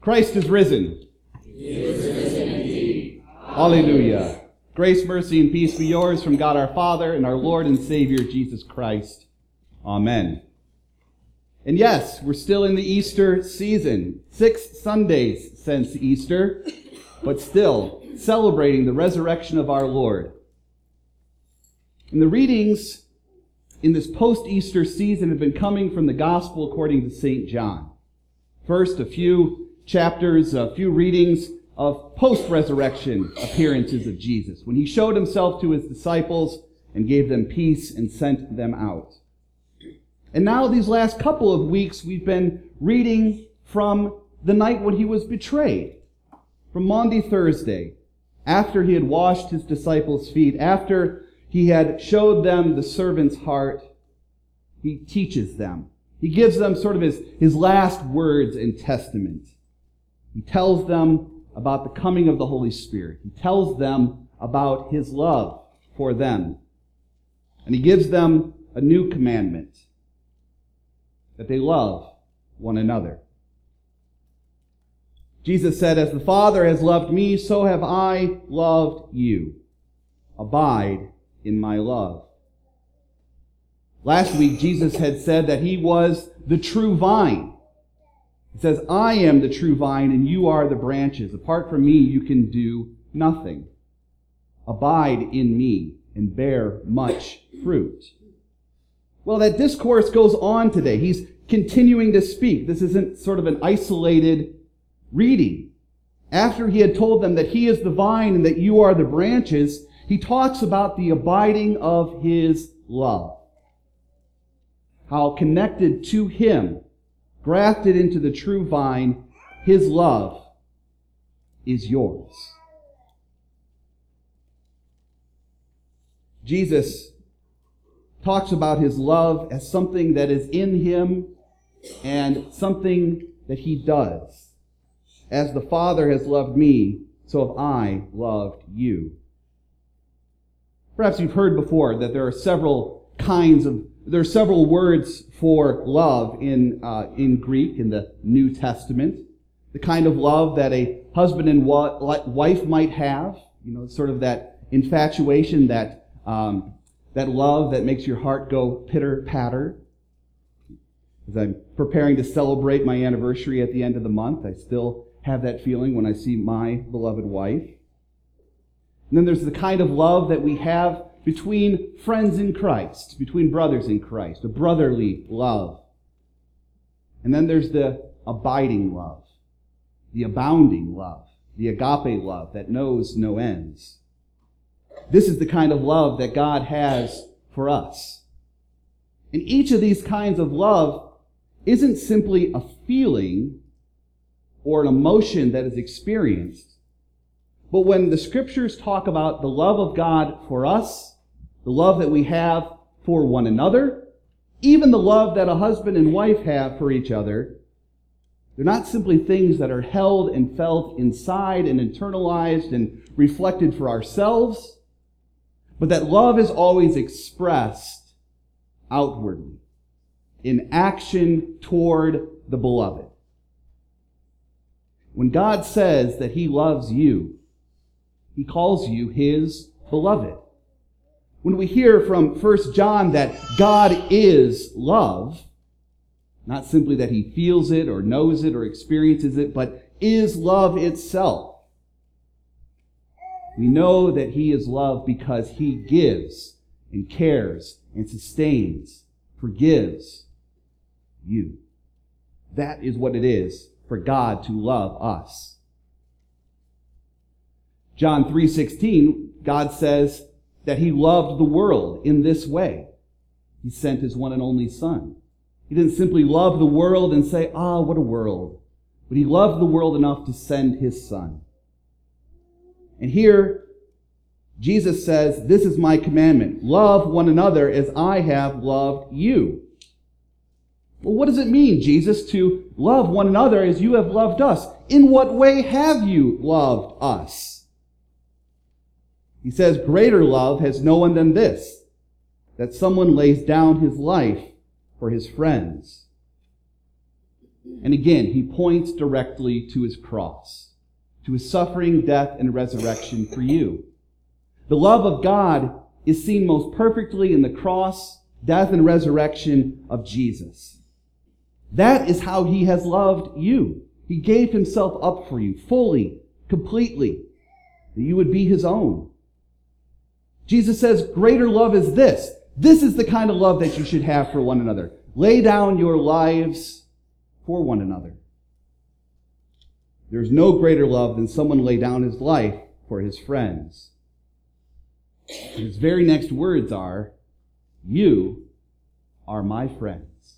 Christ is risen. He is risen indeed. Hallelujah. Grace, mercy, and peace be yours from God our Father and our Lord and Savior Jesus Christ. Amen. And yes, we're still in the Easter season. Six Sundays since Easter, but still celebrating the resurrection of our Lord. And the readings in this post-Easter season have been coming from the Gospel according to St. John. First, a few chapters, a few readings of post-resurrection appearances of Jesus, when he showed himself to his disciples and gave them peace and sent them out. And now these last couple of weeks, we've been reading from the night when he was betrayed, from Maundy Thursday, after he had washed his disciples' feet, after he had showed them the servant's heart, he teaches them. He gives them sort of his, his last words and testament. He tells them about the coming of the Holy Spirit. He tells them about his love for them. And he gives them a new commandment that they love one another. Jesus said, As the Father has loved me, so have I loved you. Abide in my love. Last week, Jesus had said that he was the true vine. He says, I am the true vine and you are the branches. Apart from me, you can do nothing. Abide in me and bear much fruit. Well, that discourse goes on today. He's continuing to speak. This isn't sort of an isolated reading. After he had told them that he is the vine and that you are the branches, he talks about the abiding of his love. How connected to him, grafted into the true vine, his love is yours. Jesus talks about his love as something that is in him and something that he does. As the Father has loved me, so have I loved you. Perhaps you've heard before that there are several kinds of, there are several words for love in, uh, in Greek in the New Testament. The kind of love that a husband and wife might have, you know, sort of that infatuation, that, um, that love that makes your heart go pitter patter. As I'm preparing to celebrate my anniversary at the end of the month, I still have that feeling when I see my beloved wife. And then there's the kind of love that we have between friends in Christ, between brothers in Christ, a brotherly love. And then there's the abiding love, the abounding love, the agape love that knows no ends. This is the kind of love that God has for us. And each of these kinds of love isn't simply a feeling or an emotion that is experienced, but when the scriptures talk about the love of God for us, the love that we have for one another, even the love that a husband and wife have for each other, they're not simply things that are held and felt inside and internalized and reflected for ourselves, but that love is always expressed outwardly in action toward the beloved. When God says that he loves you, he calls you his beloved. When we hear from 1 John that God is love, not simply that he feels it or knows it or experiences it, but is love itself. We know that he is love because he gives and cares and sustains, forgives you. That is what it is for God to love us. John 3:16, God says that he loved the world in this way. He sent his one and only son. He didn't simply love the world and say, "Ah, what a world." But he loved the world enough to send his son. And here Jesus says, "This is my commandment: love one another as I have loved you." Well, what does it mean, Jesus, to love one another as you have loved us? In what way have you loved us? He says, Greater love has no one than this, that someone lays down his life for his friends. And again, he points directly to his cross, to his suffering, death, and resurrection for you. The love of God is seen most perfectly in the cross, death, and resurrection of Jesus. That is how he has loved you. He gave himself up for you fully, completely, that you would be his own. Jesus says, greater love is this. This is the kind of love that you should have for one another. Lay down your lives for one another. There's no greater love than someone lay down his life for his friends. His very next words are, You are my friends.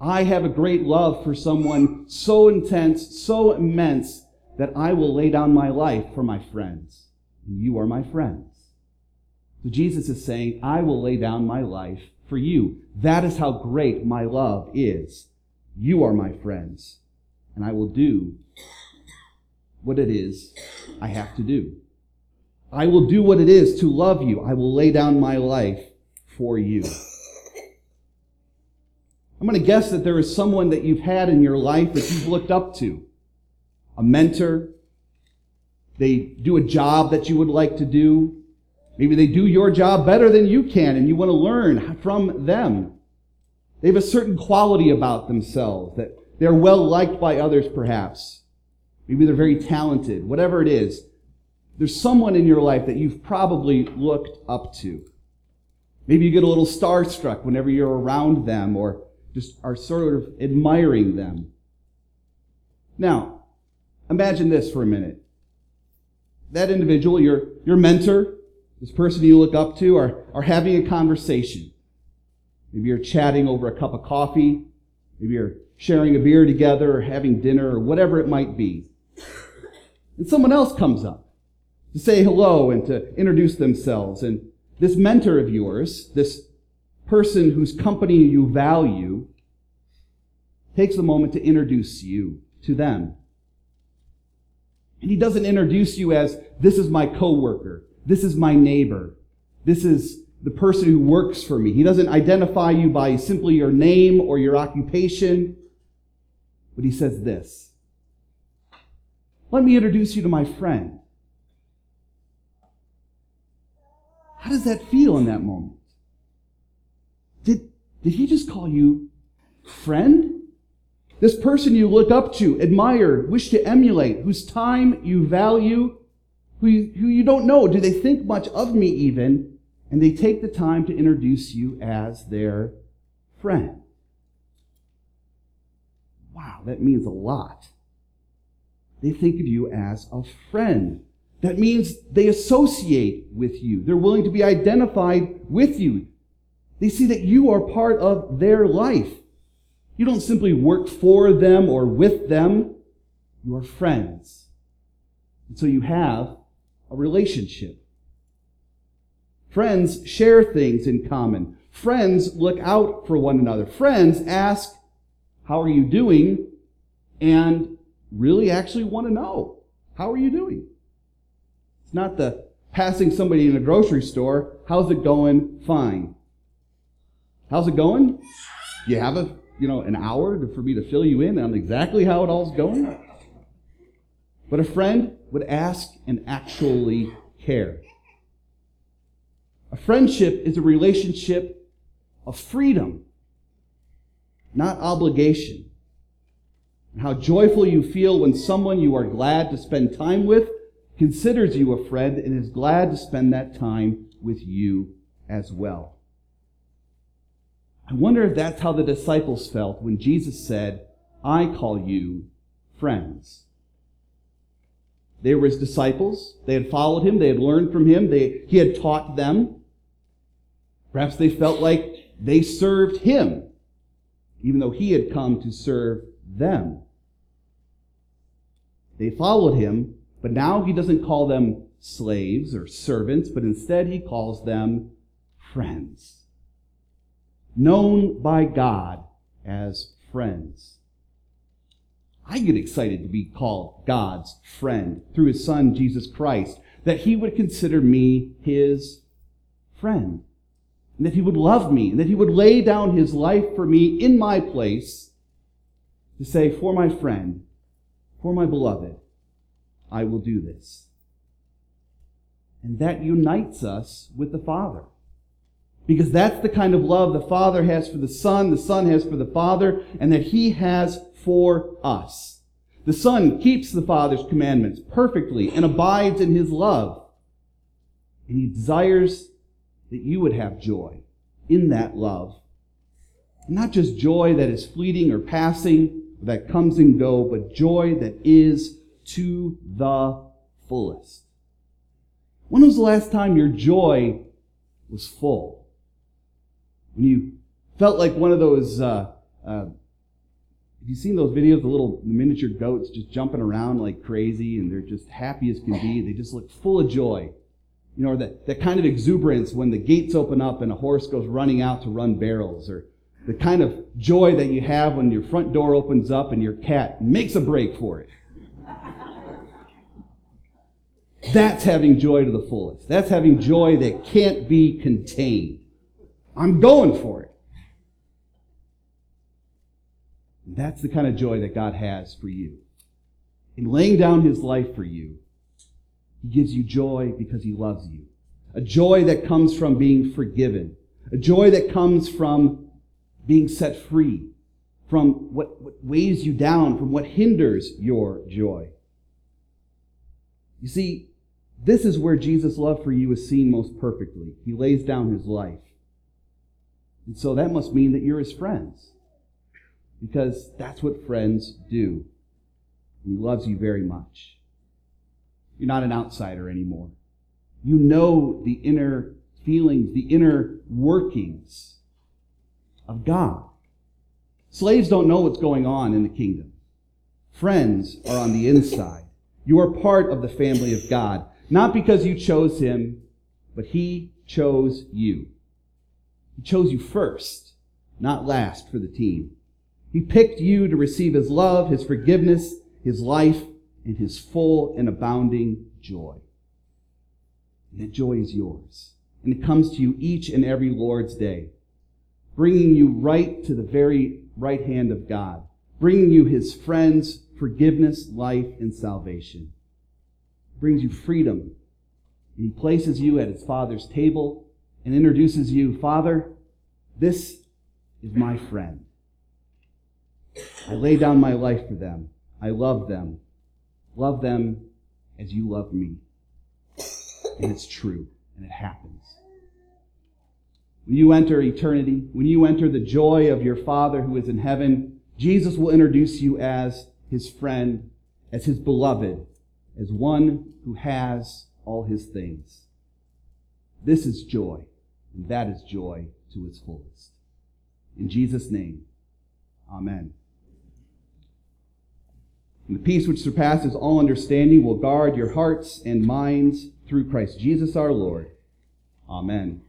I have a great love for someone so intense, so immense, that I will lay down my life for my friends. You are my friends. So Jesus is saying, I will lay down my life for you. That is how great my love is. You are my friends, and I will do what it is I have to do. I will do what it is to love you. I will lay down my life for you. I'm going to guess that there is someone that you've had in your life that you've looked up to. A mentor. They do a job that you would like to do. Maybe they do your job better than you can and you want to learn from them. They have a certain quality about themselves that they're well liked by others perhaps. Maybe they're very talented. Whatever it is, there's someone in your life that you've probably looked up to. Maybe you get a little starstruck whenever you're around them or just are sort of admiring them. Now, imagine this for a minute. That individual, your, your mentor, this person you look up to are, are having a conversation. Maybe you're chatting over a cup of coffee. Maybe you're sharing a beer together or having dinner or whatever it might be. And someone else comes up to say hello and to introduce themselves. And this mentor of yours, this person whose company you value, takes a moment to introduce you to them. And he doesn't introduce you as, this is my coworker. This is my neighbor. This is the person who works for me. He doesn't identify you by simply your name or your occupation, but he says this. Let me introduce you to my friend. How does that feel in that moment? Did, did he just call you friend? This person you look up to, admire, wish to emulate, whose time you value, who you, who you don't know. Do they think much of me even? And they take the time to introduce you as their friend. Wow, that means a lot. They think of you as a friend. That means they associate with you. They're willing to be identified with you. They see that you are part of their life. You don't simply work for them or with them. You are friends. And so you have a relationship. Friends share things in common. Friends look out for one another. Friends ask, How are you doing? and really actually want to know, How are you doing? It's not the passing somebody in a grocery store, How's it going? Fine. How's it going? You have a you know an hour for me to fill you in on exactly how it all's going? But a friend would ask and actually care. A friendship is a relationship of freedom, not obligation. And how joyful you feel when someone you are glad to spend time with considers you a friend and is glad to spend that time with you as well. I wonder if that's how the disciples felt when Jesus said, I call you friends. They were his disciples. They had followed him. They had learned from him. They, he had taught them. Perhaps they felt like they served him, even though he had come to serve them. They followed him, but now he doesn't call them slaves or servants, but instead he calls them friends. Known by God as friends. I get excited to be called God's friend through his son, Jesus Christ, that he would consider me his friend. and that he would love me, and that he would lay down his life for me in my place to say, for my friend, for my beloved, I will do this. And that unites us with the Father. Because that's the kind of love the Father has for the Son, the Son has for the Father, and that He has for us. The Son keeps the Father's commandments perfectly and abides in His love. And He desires that you would have joy in that love. Not just joy that is fleeting or passing, that comes and go, but joy that is to the fullest. When was the last time your joy was full? When you felt like one of those, uh, uh, have you seen those videos, the little miniature goats just jumping around like crazy and they're just happy as can be? They just look full of joy. You know, that, that kind of exuberance when the gates open up and a horse goes running out to run barrels, or the kind of joy that you have when your front door opens up and your cat makes a break for it. That's having joy to the fullest. That's having joy that can't be contained. I'm going for it. And that's the kind of joy that God has for you. In laying down his life for you, he gives you joy because he loves you. A joy that comes from being forgiven. A joy that comes from being set free from what, what weighs you down, from what hinders your joy. You see, this is where Jesus' love for you is seen most perfectly. He lays down his life. And so that must mean that you're his friends. Because that's what friends do. He loves you very much. You're not an outsider anymore. You know the inner feelings, the inner workings of God. Slaves don't know what's going on in the kingdom. Friends are on the inside. You are part of the family of God. Not because you chose him, but he chose you. He chose you first, not last for the team. He picked you to receive his love, his forgiveness, his life, and his full and abounding joy. And that joy is yours. And it comes to you each and every Lord's day, bringing you right to the very right hand of God, bringing you his friends, forgiveness, life, and salvation brings you freedom. And he places you at his father's table and introduces you, Father, this is my friend. I lay down my life for them. I love them. Love them as you love me. And it's true, and it happens. When you enter eternity, when you enter the joy of your Father who is in heaven, Jesus will introduce you as his friend, as his beloved, as one who has all his things. This is joy, and that is joy to its fullest. In Jesus' name, amen. And the peace which surpasses all understanding will guard your hearts and minds through Christ Jesus our Lord. Amen.